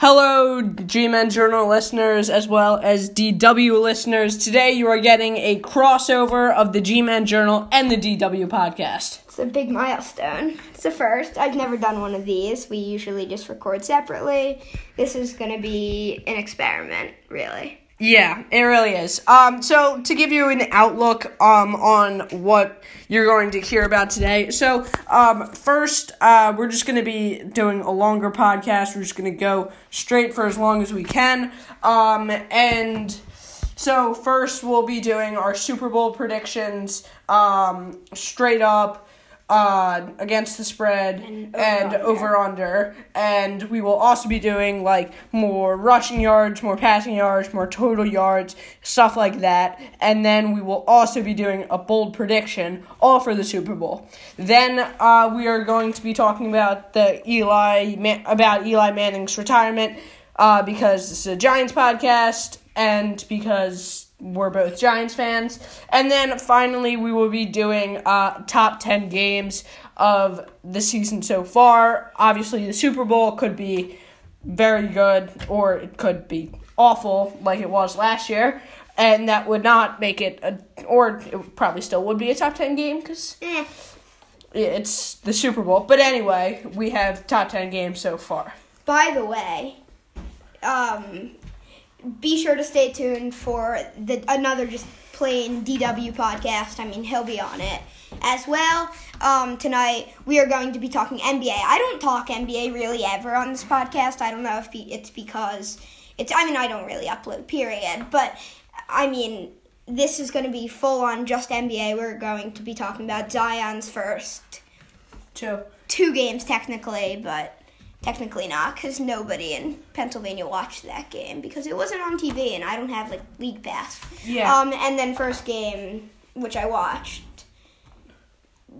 Hello, G Men Journal listeners as well as DW listeners. Today you are getting a crossover of the G Men Journal and the DW podcast. It's a big milestone. It's the first. I've never done one of these. We usually just record separately. This is going to be an experiment, really. Yeah, it really is. Um, so to give you an outlook um, on what you're going to hear about today. So um, first, uh, we're just going to be doing a longer podcast. We're just going to go straight for as long as we can. Um, and so first, we'll be doing our Super Bowl predictions um, straight up uh, against the spread And and, over-under. and we will also be doing like more rushing yards, more passing yards, more total yards, stuff like that. And then we will also be doing a bold prediction, all for the Super Bowl. Then uh, we are going to be talking about the Eli about Eli Manning's retirement, uh, because this is a Giants podcast, and because we're both Giants fans. And then finally, we will be doing uh, top 10 games of the season so far. Obviously, the Super Bowl could be very good, or it could be awful, like it was last year. And that would not make it, a, or it probably still would be a top 10 game because Eh. it's the Super Bowl. But anyway, we have top 10 games so far. By the way, um, be sure to stay tuned for the another just plain DW podcast. I mean, he'll be on it as well. Um, tonight we are going to be talking NBA. I don't talk NBA really ever on this podcast. I don't know if it's because it's. I mean, I don't really upload. Period. But I mean, this is going to be full on just NBA. We're going to be talking about Zion's first So, two games technically, but technically not because nobody in Pennsylvania watched that game because it wasn't on TV and I don't have like League Pass. Yeah. Um, and then first game which I watched.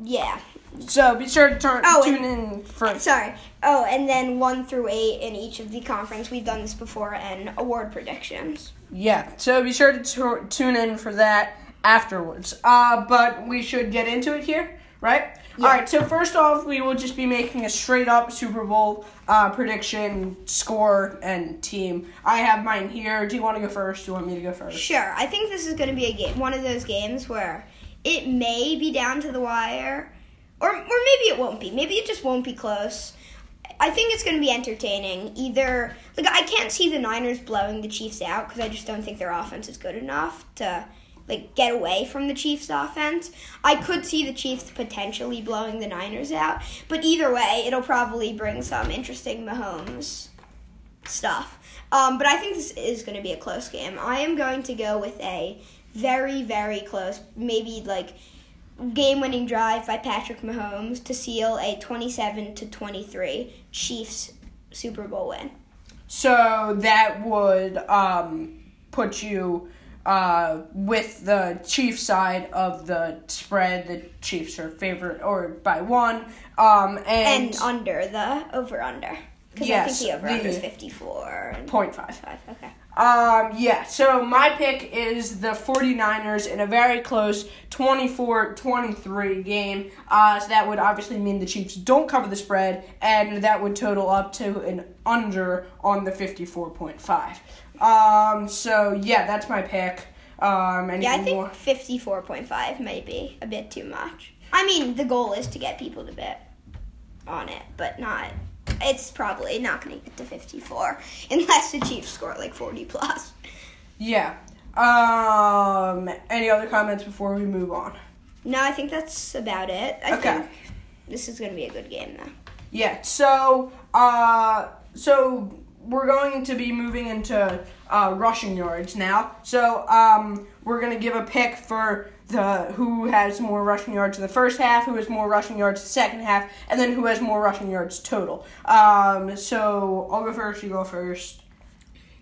Yeah. so be sure to turn, Oh, tune and- in for. Sorry. Oh, and then one through eight in each of the conference. We've done this before and award predictions. Yeah, so be sure to tu- tune in for that afterwards. Uh, but we should get into it here, right? Yeah. All right. So first off, we will just be making a straight up Super Bowl uh, prediction, score, and team. I have mine here. Do you want to go first? Do you want me to go first? Sure. I think this is going to be a game, one of those games where it may be down to the wire, or or maybe it won't be. Maybe it just won't be close. I think it's going to be entertaining. Either like I can't see the Niners blowing the Chiefs out because I just don't think their offense is good enough to like get away from the Chiefs' offense. I could see the Chiefs potentially blowing the Niners out, but either way, it'll probably bring some interesting Mahomes stuff. Um, but I think this is going to be a close game. I am going to go with a very, very close, maybe like game winning drive by Patrick Mahomes to seal a 27 to 23 Chiefs Super Bowl win. So that would um, put you uh, with the Chiefs side of the spread. The Chiefs are favorite or by one. Um, and, And under the over under. Because Yes, I think the over under is the- 54. And point five. five. Okay. Um, yeah, so my pick is the 49ers in a very close 24-23 game. Uh, so that would obviously mean the Chiefs don't cover the spread, and that would total up to an under on the 54.5. Um, so yeah, that's my pick. Um, Yeah, I think more? 54.5 might be a bit too much. I mean, the goal is to get people to bet on it, but not. It's probably not going to get to 54 unless the Chiefs score like 40 plus. Yeah. Um, any other comments before we move on? No, I think that's about it. I Okay. think this is going to be a good game, though. Yeah. So, uh, so we're going to be moving into uh, rushing yards now. So, um, we're gonna give a pick for the who has more rushing yards in the first half, who has more rushing yards in the second half, and then who has more rushing yards total. Um, so I'll go first. You go first.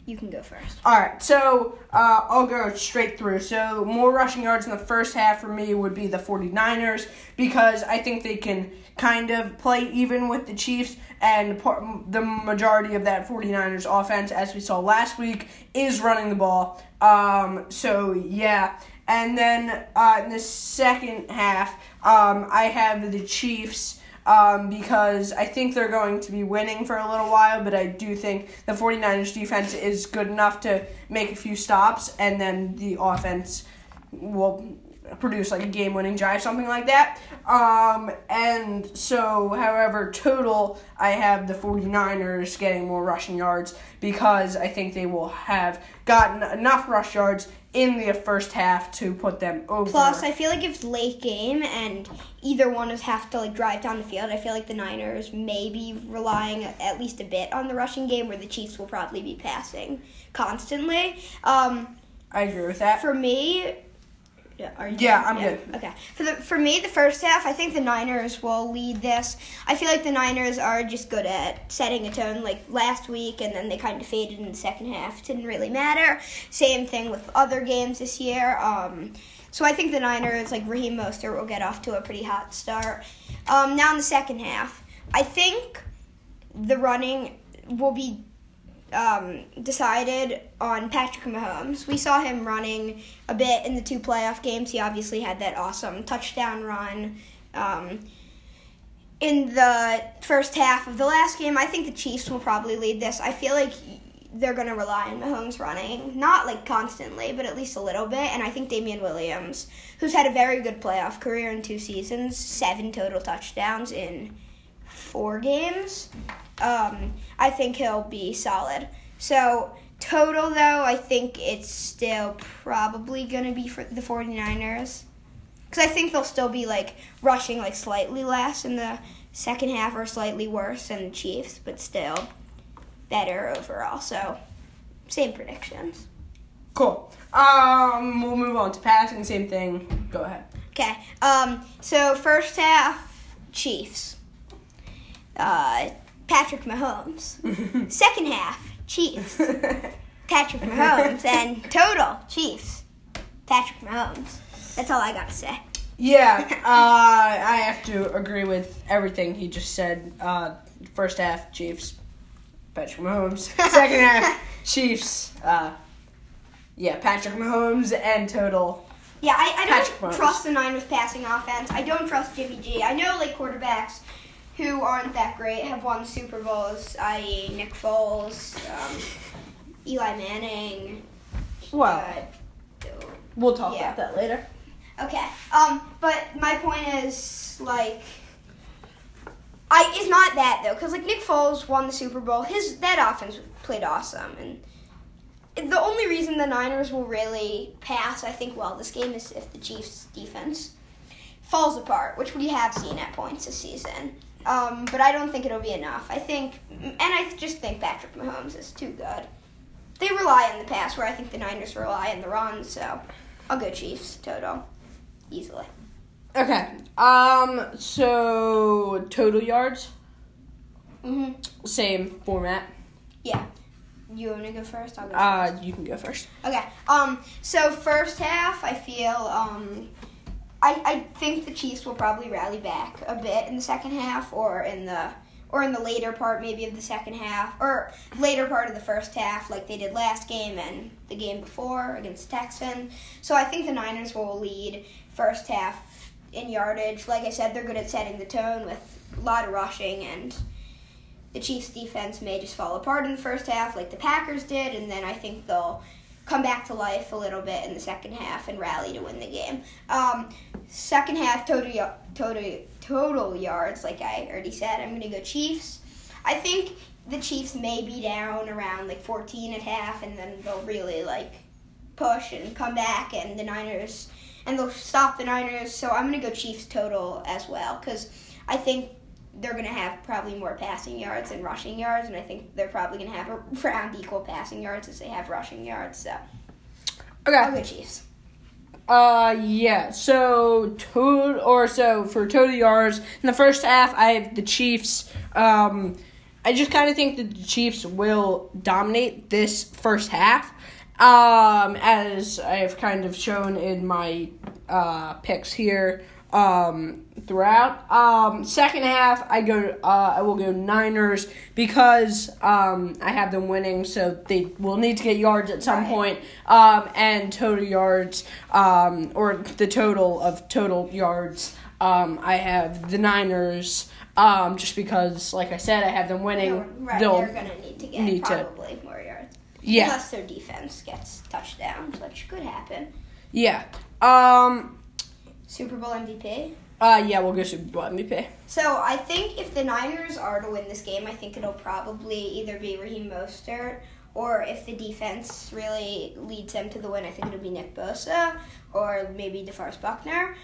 You can go first. All right, so uh, I'll go straight through. So, more rushing yards in the first half for me would be the 49ers because I think they can kind of play even with the Chiefs, and part, the majority of that 49ers offense, as we saw last week, is running the ball. Um, so, yeah. And then uh, in the second half, um, I have the Chiefs um, because I think they're going to be winning for a little while, but I do think the 49ers defense is good enough to make a few stops, and then the offense will produce like a game winning drive, something like that. Um, and so, however, total, I have the 49ers getting more rushing yards because I think they will have gotten enough rush yards in the first half to put them over. Plus, I feel like if it's late game and either one of us have to like drive down the field, I feel like the Niners may be relying at least a bit on the rushing game, where the Chiefs will probably be passing constantly. Um, I agree with that. for me, yeah, are you Yeah. I'm good. Okay. For the for me, the first half, I think the Niners will lead this. I feel like the Niners are just good at setting a tone, like last week, and then they kind of faded in the second half. It didn't really matter. Same thing with other games this year. Um, so I think the Niners, like Raheem Mostert, will get off to a pretty hot start. Um, now in the second half, I think the running will be um, decided on Patrick Mahomes. We saw him running a bit in the two playoff games. He obviously had that awesome touchdown run. Um, in the first half of the last game, I think the Chiefs will probably lead this. I feel like they're going to rely on Mahomes running, not like constantly, but at least a little bit. And I think Damien Williams, who's had a very good playoff career in two seasons, seven total touchdowns in four games, um, I think he'll be solid. So, total though, I think it's still probably going to be for the 49ers. Because I think they'll still be like rushing like slightly less in the second half or slightly worse than the Chiefs, but still better overall. So, same predictions. Cool. Um, we'll move on to passing. Same thing. Go ahead. Okay. Um. So first half, Chiefs. Uh, Patrick Mahomes. Second half, Chiefs. Patrick Mahomes and total Chiefs. Patrick Mahomes. That's all I gotta say. Yeah, uh, I have to agree with everything he just said. Uh, first half, Chiefs, Patrick Mahomes. Second half, Chiefs. Uh, yeah, Patrick Mahomes and total. Yeah, I, I don't trust the Niners passing offense. I don't trust Jimmy G. I know like quarterbacks who aren't that great have won Super Bowls, i.e. Nick Foles, um, Eli Manning. Well, uh, we'll talk yeah. about that later. Okay. Um, but my point is like, I it's not that though, because like Nick Foles won the Super Bowl. His that offense played awesome, and the only reason the Niners will really pass, I think, well this game is if the Chiefs' defense falls apart, which we have seen at points this season. Um, but I don't think it'll be enough. I think, and I just think Patrick Mahomes is too good. They rely on the pass, where I think the Niners rely on the run. So I'll go Chiefs total easily. Okay. Um. So total yards, hmm same format. Yeah. You want to go first? I'll go Uh, you can go first. Okay. Um. So first half, I feel um, I I think the Chiefs will probably rally back a bit in the second half, or in the or in the later part maybe of the second half, or later part of the first half, like they did last game and the game before against Texans. So I think the Niners will lead first half in yardage. Like I said, they're good at setting the tone with a lot of rushing and the Chiefs defense may just fall apart in the first half like the Packers did, and then I think they'll come back to life a little bit in the second half and rally to win the game. Um, second half total total total yards, like I already said, I'm gonna go Chiefs. I think the Chiefs may be down around like 14 at half, and then they'll really like push and come back, and the Niners and they'll stop the Niners. So I'm gonna go Chiefs total as well because I think they're going to have probably more passing yards than rushing yards, and I think they're probably going to have around equal passing yards as they have rushing yards. So I'll Okay. go Chiefs. Uh, yeah. So total or so for total yards in the first half, I have the Chiefs. Um, I just kind of think that the Chiefs will dominate this first half. Um, as I have kind of shown in my uh picks here. Um, throughout. Um, second half, I go. Uh, I will go Niners because um I have them winning, so they will need to get yards at some point. Um, and total yards. Um, or the total of total yards. Um, I have the Niners. Um, just because, like I said, I have them winning. They're- right, They'll- they're gonna need to get need to- probably more yards. yeah, Unless their defense gets touchdowns, which could happen. yeah. Um, Super Bowl MVP. uh, yeah, we'll go Super Bowl MVP. So I think if the Niners are to win this game, I think it'll probably either be Raheem Mostert or if the defense really leads them to the win, I think it'll be Nick Bosa or maybe DeForest Buckner.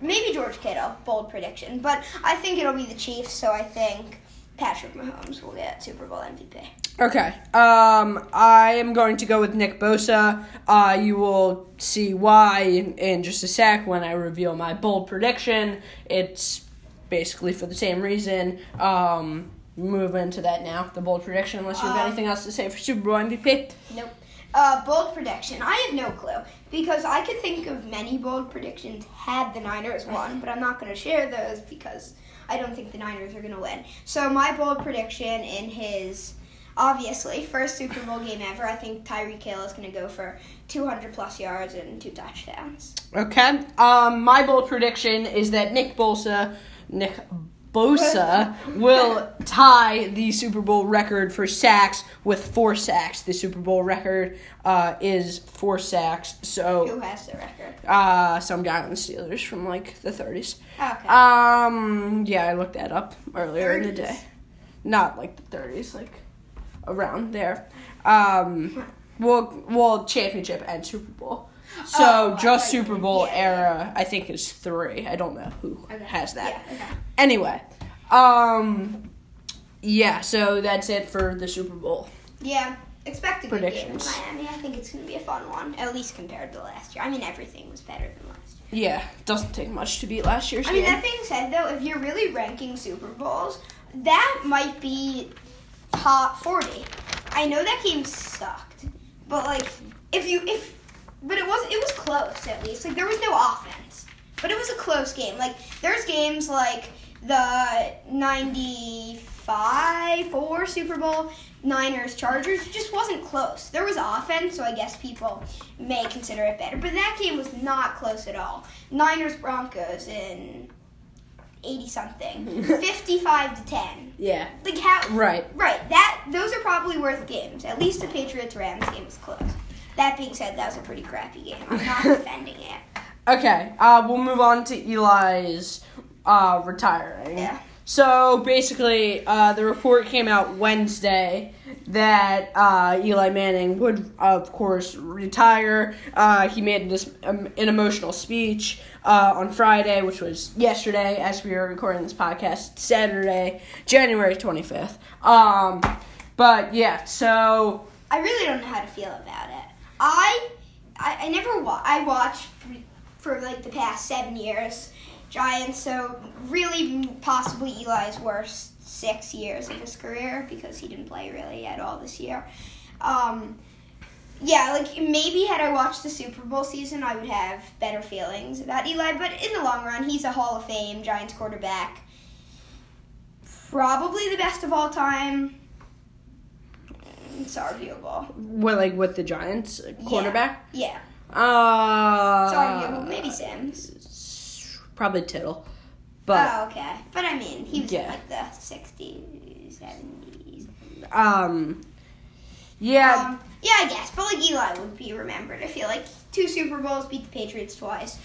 Maybe George Kittle, bold prediction. But I think it'll be the Chiefs, so I think Patrick Mahomes will get Super Bowl MVP. Okay. Um, I am going to go with Nick Bosa. Uh, you will see why in, in just a sec when I reveal my bold prediction. It's basically for the same reason. Um, move into that now, the bold prediction, unless you have Um, anything else to say for Super Bowl MVP. Nope. Uh, bold prediction. I have no clue because I could think of many bold predictions had the Niners won, but I'm not going to share those because I don't think the Niners are going to win. So my bold prediction in his obviously first Super Bowl game ever, I think Tyreek Hill is going to go for 200 plus yards and two touchdowns. Okay. Um, my bold prediction is that Nick Bosa, Nick Bosa, will tie the Super Bowl record for sacks with four sacks. The Super Bowl record uh, is four sacks. So, Who has the record? uh, some guy on the Steelers from like the 30s. Okay. Um, yeah, I looked that up earlier in the day. Not like the 30s, like around there. Um, well, well, championship and Super Bowl. So Oh, just you Super Bowl yeah, era, I think is three. I don't know who Okay. has that. Yeah, okay. Anyway, um, yeah. So that's it for the Super Bowl. Yeah. Expect a good game in Predictions. Miami. I think it's going to be a fun one, at least compared to last year. I mean, everything was better than last year. Yeah, doesn't take much to beat last year's I mean, game. that being said, though, if you're really ranking Super Bowls, that might be top forty. I know that game sucked, but like, if you if, but it was it was close at least. Like there was no offense, but it was a close game. Like there's games like the '95 four Super Bowl. Niners Chargers it just wasn't close. There was offense, so I guess people may consider it better. But that game was not close at all. Niners Broncos in 80 something. 55 to 10. yeah, Like how right. Right. That those are probably worth games. At least the Patriots Rams game was close. That being said, that was a pretty crappy game. I'm not defending it. Okay, uh, we'll move on to Eli's uh, retiring. Yeah. So basically, uh, the report came out Wednesday that uh, Eli Manning would, of course, retire. Uh, he made this um, an emotional speech uh, on Friday, which was yesterday, as we were recording this podcast, Saturday, January twenty fifth. Um, but yeah, so I really don't know how to feel about it. I I, I never wa- I watched for like the past seven years Giants, so really possibly Eli's worst six years of his career because he didn't play really at all this year. Um, yeah, like maybe had I watched the Super Bowl season, I would have better feelings about Eli. But in the long run, he's a Hall of Fame Giants quarterback, probably the best of all time. It's arguable. what like with the Giants quarterback? Yeah, Uh, it's arguable. Maybe Simms. probably Tittle, but. oh, okay. But I mean, he was in Yeah. like the 60s, 70s. Um, yeah, Um, yeah, I guess. But like Eli would be remembered. I feel like two Super Bowls, beat the Patriots twice.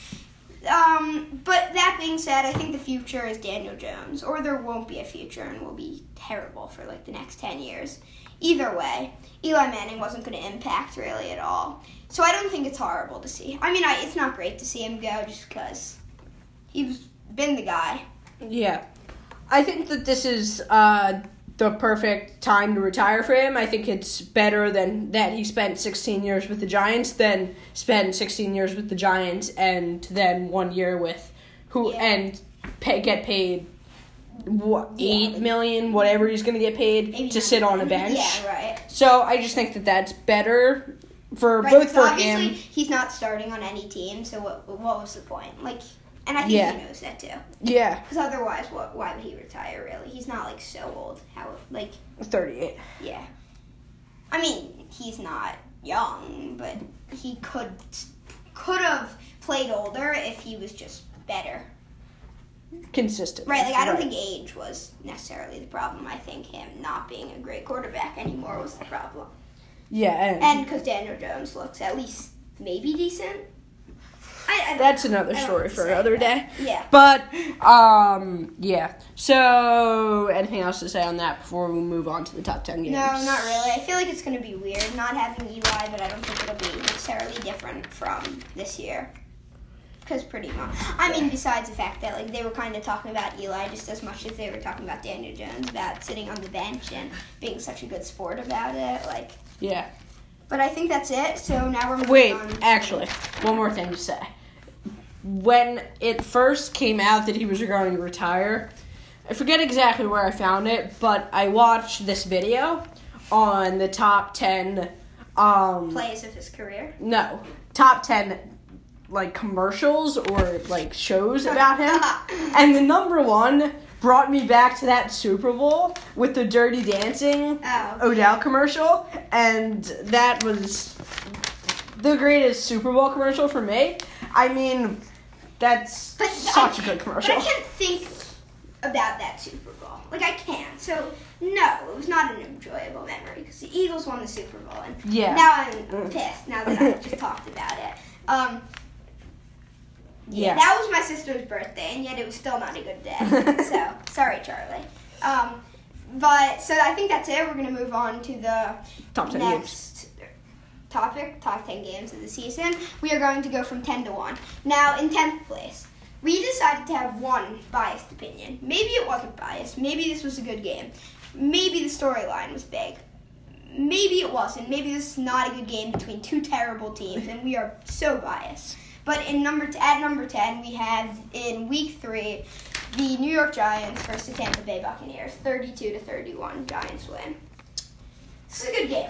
Um, but that being said, I think the future is Daniel Jones, or there won't be a future and we'll be terrible for like the next 10 years. Either way, Eli Manning wasn't going to impact really at all. So I don't think it's horrible to see. I mean, I, it's not great to see him go just because he's been the guy. yeah. I think that this is uh, the perfect time to retire for him. I think it's better than that he spent 16 years with the Giants than spend 16 years with the Giants and then one year with who Yeah. and pay, get paid what Yeah, eight like- million, whatever he's gonna get paid Maybe to sit on a bench. Yeah, right. So I just think that that's better for Right, both for obviously him. he's not starting on any team, so what, what was the point? Like, and I think Yeah. he knows that too. Yeah, Because otherwise, what? Why would he retire? Really, he's not like so old. How? Like, 38. yeah. I mean, he's not young, but he could could have played older if he was just better. consistent. Right, like I don't think age was necessarily the problem. I think him not being a great quarterback anymore was the problem. Yeah, and, And because Daniel Jones looks at least maybe decent. I, I that's another story for another day. Yeah. But um, yeah. So anything else to say on that before we move on to the top ten games? No, not really. I feel like it's going to be weird not having Eli, but I don't think it'll be necessarily different from this year. Because pretty much, I mean, besides the fact that like they were kind of talking about Eli just as much as they were talking about Daniel Jones about sitting on the bench and being such a good sport about it. Like, Yeah. But I think that's it. So now we're moving Wait, on. actually, one more thing to say. When it first came out that he was going to retire, I forget exactly where I found it, but I watched this video on the top 10 um plays of his career. no, top 10 like commercials or like shows about him. and the number 1 brought me back to that Super Bowl with the Dirty Dancing Oh. Odell commercial, and that was the greatest Super Bowl commercial for me. I mean, that's But such I, a good commercial. I can't think about that Super Bowl. Like I can't. So no, it was not an enjoyable memory because the Eagles won the Super Bowl, and Yeah. now I'm pissed. Now that I just talked about it. Um. Yeah. That was my sister's birthday, and yet it was still not a good day. so sorry, Charlie. Um, but so I think that's it. We're gonna move on to the Top 10 games. next topic, top 10 games of the season. We are going to go from 10 to 1. Now, in 10th place, we decided to have one biased opinion. Maybe it wasn't biased. Maybe this was a good game. Maybe the storyline was big. Maybe it wasn't. Maybe this is not a good game between two terrible teams, and we are so biased. But in number at number 10, we have in week three the New York Giants versus the Tampa Bay Buccaneers, 32 to 31. Giants win. This is a good game.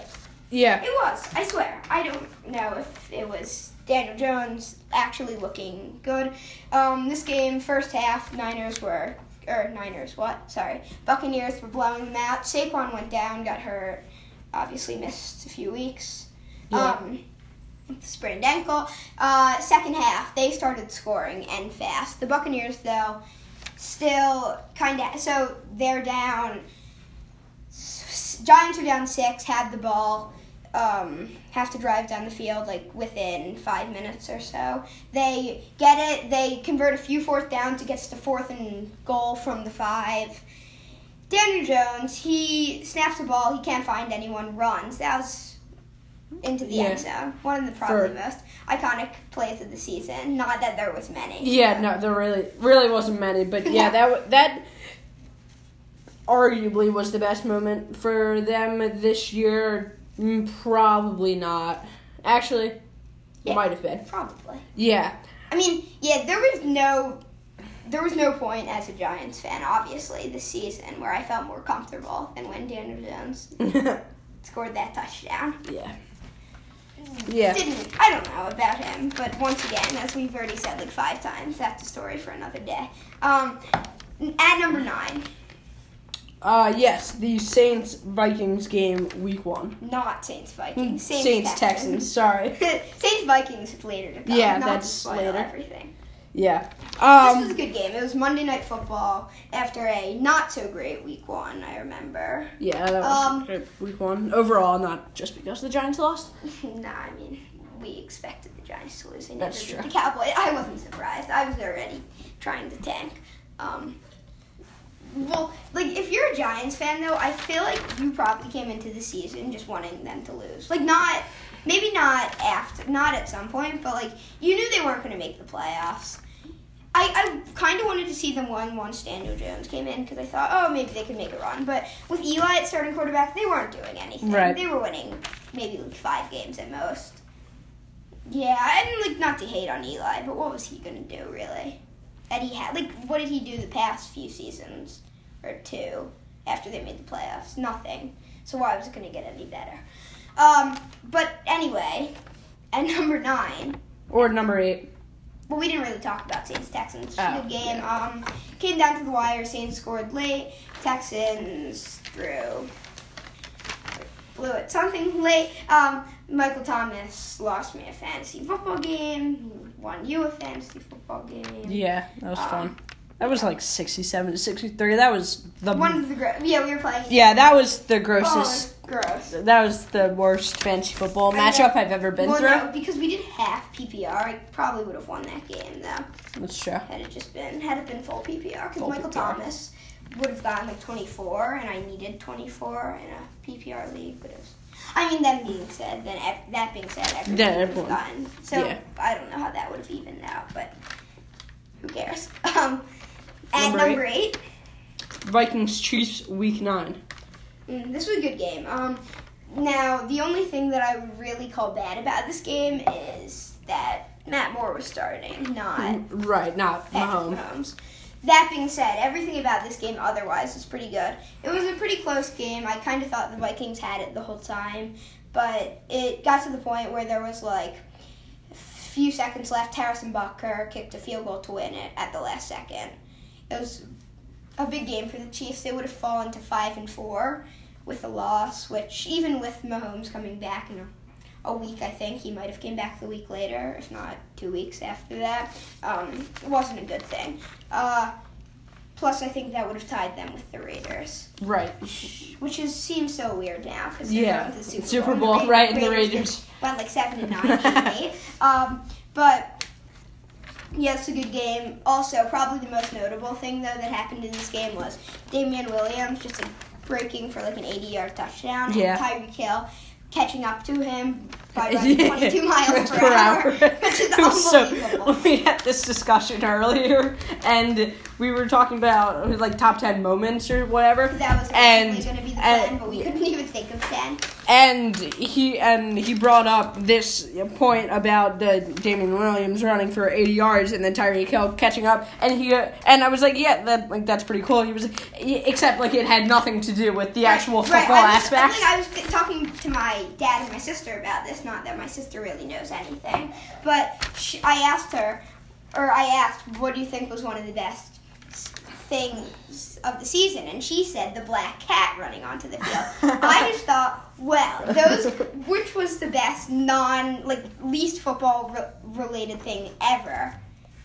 Yeah. It was. I swear. I don't know if it was Daniel Jones actually looking good. Um, this game, first half, Niners were or Niners. What? Sorry, Buccaneers were blowing them out. Saquon went down, got hurt. Obviously missed a few weeks. Yeah. Um, sprained ankle. Uh, second half, they started scoring and fast. The Buccaneers, though, still kind of. So they're down. Giants are down six, have the ball, um, have to drive down the field like within five minutes or so. They get it, they convert a few fourth downs, it gets to fourth and goal from the five. Daniel Jones, he snaps the ball, he can't find anyone, runs. That was into the end zone. One of the probably For- most iconic plays of the season. Not that there was many. Yeah, no, there really really wasn't many, but yeah, Yeah. that that arguably was the best moment for them this year. Mm, Probably not. Actually, Yeah. might have been. Probably. Yeah. I mean, yeah, there was no there was no point as a Giants fan, obviously, this season where I felt more comfortable than when Daniel Jones scored that touchdown. yeah. Yeah. Didn't I don't know about him, but once again, as we've already said like five times, that's a story for another day. Um, at number nine, Uh yes, the Saints Vikings game week one. not Saints Vikings, Saints, Saints Texans, sorry. Saints Vikings is later to come. Yeah, that's later. Everything. Yeah. This was a Um good game. It was Monday Night Football after a not so great week one. I remember. yeah, that was Um, good week one. Overall, not just because the Giants lost. nah, I mean, we expected the Giants to lose. They That's true. The Cowboys. I wasn't surprised. I was already trying to tank. Um, well, like if you're a Giants fan though, I feel like you probably came into the season just wanting them to lose. Like not, maybe not after, not at some point, but like you knew they weren't going to make the playoffs. I, I kind of wanted to see them win once Daniel Jones came in because I thought, oh, maybe they could make a run. But with Eli at starting quarterback, they weren't doing anything. Right. They were winning maybe like five games at most. Yeah, and like not to hate on Eli, but what was he gonna do really? He had like what did he do the past few seasons or two after they made the playoffs? Nothing. So why was it gonna get any better? Um, but anyway, at number nine, Or number eight. Well, we didn't really talk about Saints Texans. Oh, Good game. Um, came down to the wire. Saints scored late. Texans threw Blew it. Something late. Um, Michael Thomas lost me a fantasy football game. Won you a fantasy football game. Yeah, that was Um, fun. That was like 67 to 63. That was the One of the gro- yeah we were playing. Yeah, that was the Oh, grossest. Gross. That was the worst fantasy football I know. matchup I've ever been well, through. no, because we did half PPR, I probably would have won that game though. That's true. Had it just been had it been full PPR, because Michael PPR. Thomas would have gotten like 24, and I needed 24 in a PPR league. But it was, I mean, that being said, then that being said, everyone have everyone- gotten. So yeah. I don't know how that would have evened out, but who cares? Um, at Number number eight, Vikings Chiefs week nine. Mm, this was a good game. Um, now the only thing that I would really call bad about this game is that Matt Moore was starting, not. Right, not Mahomes. Mahomes. That being said, everything about this game otherwise was pretty good. It was a pretty close game. I kind of thought the Vikings had it the whole time, but it got to the point where there was like a few seconds left. Harrison Butker kicked a field goal to win it at the last second. It was a big game for the Chiefs. They would have fallen to five and four with a loss, which even with Mahomes coming back in a a week, I think. He might have came back the week later, if not two weeks after that. Um, it wasn't a good thing. Uh, plus, I think that would have tied them with the Raiders, Right. which is seems so weird now because Yeah. the Super, Super Bowl, Bowl, right, and the Raiders Raiders. went like seven and nine, eight. Um, but yeah, it's a good game. Also, probably the most notable thing though that happened in this game was Damien Williams just like breaking for like an 80-yard touchdown, Yeah. and Tyreek Hill catching up to him by running Yeah. 22 miles per, hour, which is so- we had this discussion earlier, and we were talking about like top ten moments or whatever. that was And- going to be the and- but we couldn't even think of 10. And he and he brought up this point about the Damien Williams running for 80 yards and then Tyreek Hill catching up, and he uh, and I was like, yeah, that like that's pretty cool. He was "Yeah," except like it had nothing to do with the actual Right, football I was, aspect. Like, I was talking to my dad and my sister about this. Not that my sister really knows anything, but she, I asked her, or I asked, "What do you think was one of the best things of the season?" And she said, "The black cat running onto the field." I just thought, well, those, which was the best non, like least football re- related thing ever.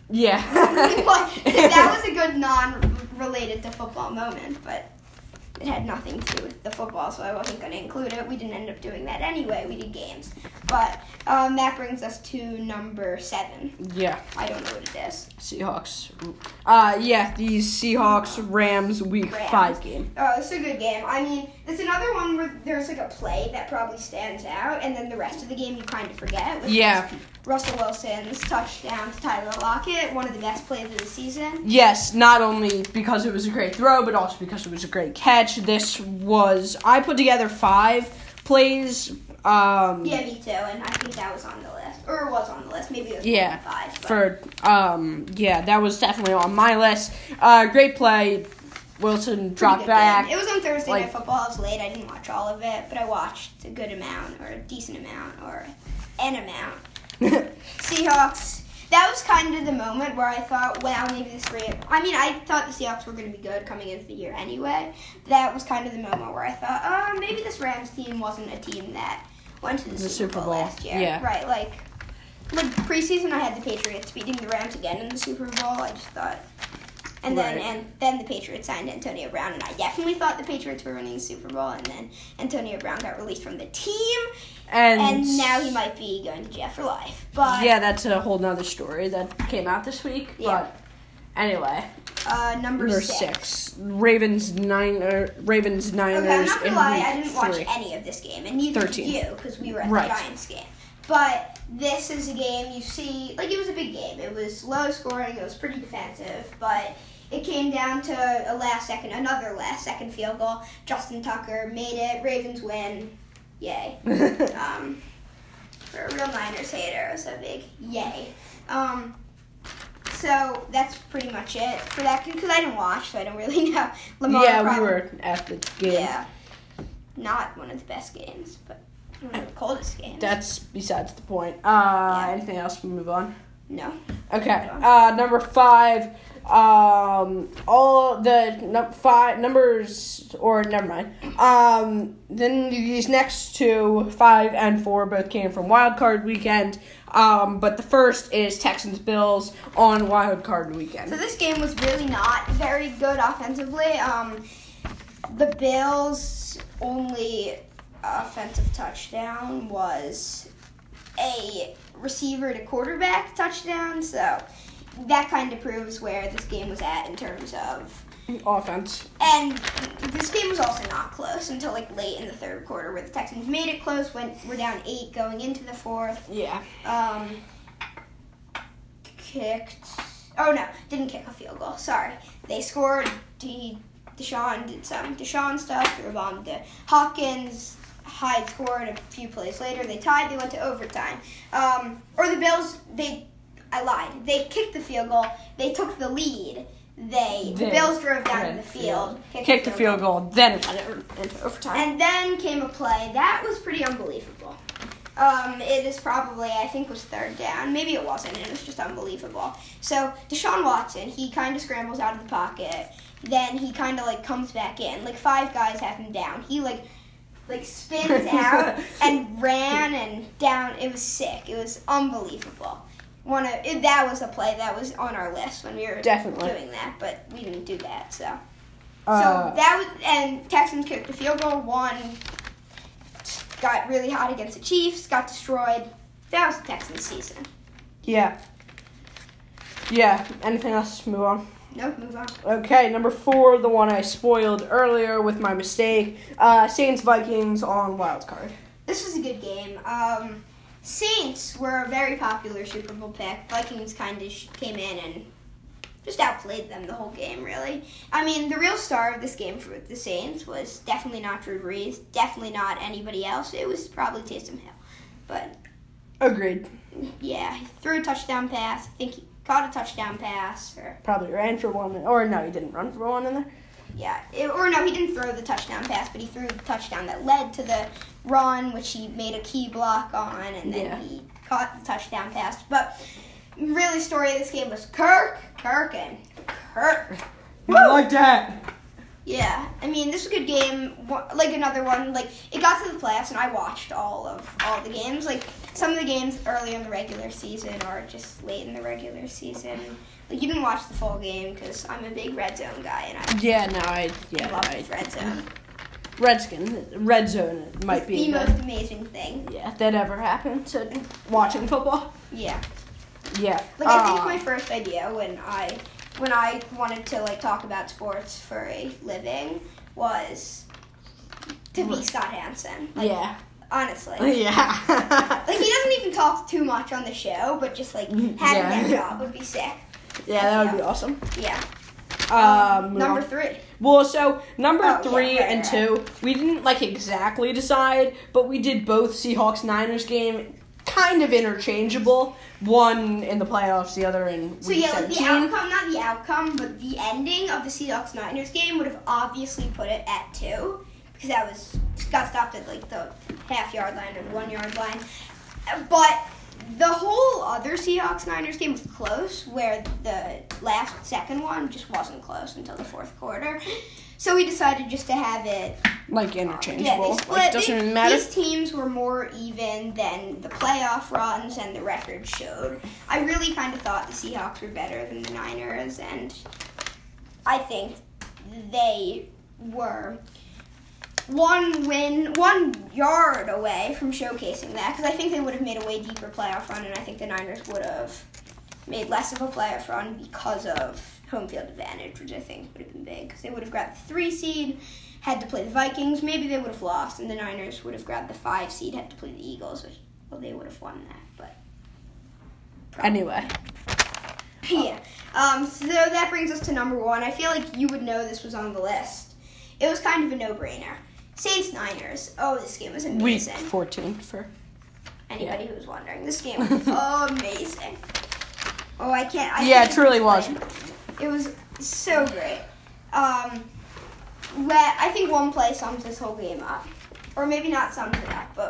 yeah, that was a good non-related to football moment, but it had nothing to do with the football, so I wasn't going to include it. We didn't end up doing that anyway. We did games, but um, that brings us to number seven. yeah. I don't know what it is. Seahawks. Uh, yeah, the Seahawks Rams Week Rams. Five game. Oh, it's a good game. I mean, it's another one where there's like a play that probably stands out, and then the rest of the game you kind of forget. Yeah. Russell Wilson's touchdown to Tyler Lockett, one of the best plays of the season. Yes, not only because it was a great throw, but also because it was a great catch. This was I put together five plays. Um, Yeah, me too, and I think that was on the list, or was on the list. Maybe it was Yeah, five. But for um, yeah, that was definitely on my list. Uh, great play. Wilson dropped back. game. It was on Thursday like- Night Football. I was late. I didn't watch all of it, but I watched a good amount, or a decent amount, or an amount. Seahawks. That was kind of the moment where I thought, wow, maybe this Ram. I mean, I thought the Seahawks were going to be good coming into the year anyway. That was kind of the moment where I thought, oh, maybe this Rams team wasn't a team that went to the, The Super, Super Bowl, Bowl, last year. yeah. Right, like, like preseason, I had the Patriots beating the Rams again in the Super Bowl. I just thought. And then Right. and then the Patriots signed Antonio Brown, and I definitely thought the Patriots were winning the Super Bowl. And then Antonio Brown got released from the team, and, and now he might be going to jail for life. But yeah, that's a whole nother story that came out this week. Yeah. But anyway, uh, number, number six. six, Ravens nine, Ravens Niners. Okay, I'm not in gonna lie, I didn't watch three. any of this game, and neither 13. did you because we were at Right. the Giants game. But this is a game you see, like it was a big game. It was low scoring. It was pretty defensive, but it came down to a last second, another last second field goal. Justin Tucker made it. Ravens win. Yay. um, for a real Niners hater, a big yay. Um, so that's pretty much it for that because I didn't watch, so I don't really know. Lamar yeah, we were at the game. yeah. Not one of the best games, but one of the coldest games. That's besides the point. Uh, Yeah. anything else? We move on. No. Okay. Uh, number five. Um, all the num- five numbers, or never mind. Um, then these next two, five and four, both came from Wild Card Weekend. Um, but the first is Texans Bills on Wild Card weekend. So this game was really not very good offensively. Um, the Bills' only offensive touchdown was a receiver to quarterback touchdown. So that kind of proves where this game was at in terms of. Offense. And this game was also not close until like late in the third quarter, where the Texans made it close. Went we're down eight going into the fourth. Yeah. Um, kicked. Oh no, didn't kick a field goal. Sorry, they scored. De, Deshaun did some Deshaun stuff. Threw a bomb to Hopkins. Hyde scored a few plays later. They tied. They went to overtime. Um, or the Bills. They. I lied. They kicked the field goal. They took the lead. They the Bills drove down to the field, Kicked the field goal, then it went into overtime. and then came a play that was pretty unbelievable. Um, it is probably, I think, was third down. Maybe it wasn't. It was just unbelievable. So Deshaun Watson, he kind of scrambles out of the pocket. Then he kind of like comes back in. Like five guys have him down. He like like spins out and ran and down. It was sick. It was unbelievable. One of it, that was a play that was on our list when we were Definitely. doing that, but we didn't do that. So. Uh, So that was and Texans kicked the field goal, won. Got really hot against the Chiefs, got destroyed. That was the Texans season. yeah. Yeah. Anything else? Move on. Nope, move on. Okay, number four, the one I spoiled earlier with my mistake. Uh, Saints Vikings on wild card. This was a good game. Um, Saints were a very popular Super Bowl pick. Vikings kind of came in and just outplayed them the whole game, really. I mean, the real star of this game for the Saints was definitely not Drew Brees, definitely not anybody else. It was probably Taysom Hill. But Agreed. yeah, he threw a touchdown pass. I think he caught a touchdown pass, or Probably ran for one, or no, he didn't run for one in there. yeah, it, or no, he didn't throw the touchdown pass, but he threw the touchdown that led to the run, which he made a key block on, and then Yeah. he caught the touchdown pass. But really, the story of this game was Kirk, Kirk, and Kirk. I like that. Yeah, I mean this was a good game. Like another one, like it got to the playoffs, and I watched all of all the games. Like some of the games early in the regular season, or just late in the regular season. Like you didn't watch the full game because I'm a big red zone guy, and I Yeah, no, I yeah, love I, red zone. Redskin, red zone might It's be the most amazing thing. yeah that ever happened to watching football. Yeah. Yeah, Like I think Uh, my first idea when I when I wanted to like talk about sports for a living was to be Scott Hanson. Like, yeah, Honestly. yeah, Like he doesn't even talk too much on the show, but just like having Yeah. that job would be sick. yeah. That would be awesome. Yeah. Um, number three. Well, so number Oh, yeah, three right, and right. two, we didn't like exactly decide, but we did both Seahawks Niners game kind of interchangeable. One in the playoffs, the other in So week yeah, like the outcome, not the outcome, but the ending of the Seahawks Niners game would have obviously put it at two because that was got stopped at like the half yard line or the one yard line. But the whole other Seahawks Niners game was close, where the last second one just wasn't close until the fourth quarter. So we decided just to have it like um, interchangeable. they split. like, doesn't They- matter. These teams were more even than the playoff runs and the record showed. I really kind of thought the Seahawks were better than the Niners, and I think they were one win, one yard away from showcasing that. Because I think they would have made a way deeper playoff run, and I think the Niners would have made less of a playoff run because of home field advantage, which I think would have been big. Because they would have grabbed the three seed, had to play the Vikings. Maybe they would have lost, and the Niners would have grabbed the five seed, had to play the Eagles, which well they would have won that. But Anyway, yeah. Um, so that brings us to number one. I feel like you would know this was on the list. It was kind of a no-brainer. Saints Niners. Oh, this game was week amazing. fourteen for Anybody who was wondering, this game was amazing. Oh, I can't. I yeah, it truly was. It was so great. Um, I think one play sums this whole game up, or maybe not sums it up, but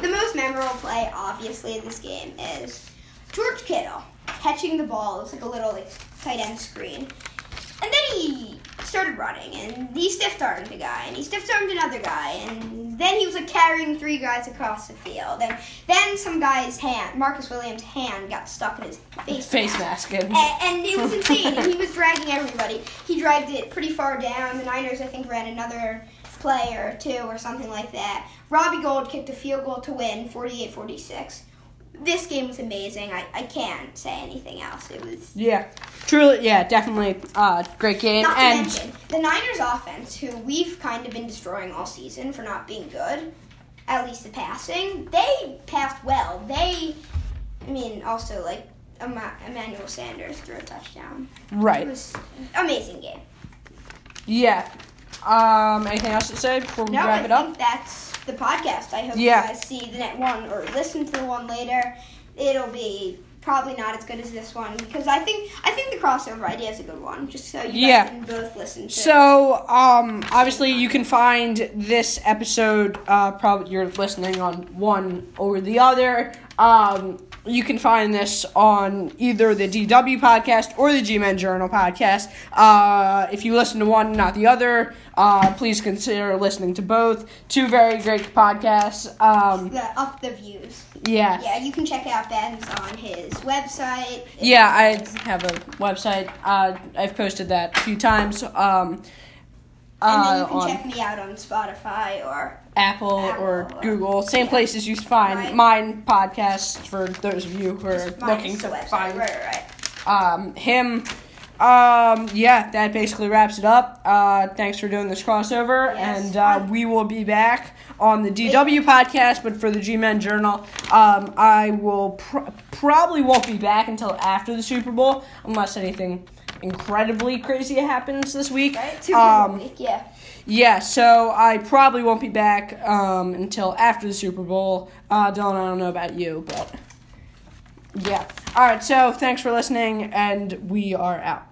the most memorable play, obviously, of this game is George Kittle. catching the ball. It was like a little like tight end screen, and then he started running, and he stiff armed a guy, and he stiff armed another guy, and then he was like carrying three guys across the field, and then some guy's hand, Marcus Williams' hand, got stuck in his face. Face mask. And, And, it was insane. and he was dragging everybody. He dragged it pretty far down. The Niners, I think, ran another play or two or something like that. Robbie Gould kicked a field goal to win, 48 46. This game was amazing. I, I can't say anything else. It was. yeah, truly, yeah, definitely uh, great game. Not to and mention, the Niners offense, who we've kind of been destroying all season for not being good, at least the passing, they passed well. They, I mean, also, like, Emmanuel Sanders threw a touchdown. Right. It was amazing game. yeah. Um, anything else to say before we No, wrap I it up? that's the podcast. I hope Yeah. you guys see the net one or listen to the one later. It'll be probably not as good as this one because I think I think the crossover idea is a good one. Just so you Yeah. guys can both listen to. So, um, obviously, you can find this episode. Uh, probably you're listening on one or the other. Um, you can find this on either the DW podcast or the G Men Journal podcast. Uh, if you listen to one, not the other, uh, please consider listening to both. Two very great podcasts. Um, the up the views. yeah. Yeah, you can check out Ben's on his website. Yeah, I have a website. Uh, I've posted that a few times. Um, And then uh, you can check me out on Spotify or Apple, Apple or or- Google, same yeah. places you find Right. mine podcasts for those of you who are looking to website. find Right, right, right. um, him. Um, yeah, that basically wraps it up. Uh, thanks for doing this crossover, Yes. and uh, we will be back on the DW podcast. But for the G Men Journal, um, I will pr- probably won't be back until after the Super Bowl, unless anything incredibly crazy happens this week. Right? Bowl Um, week, yeah. yeah, so I probably won't be back um, until after the Super Bowl. Uh, Dylan, I don't know about you, but yeah. All right, so thanks for listening, and we are out.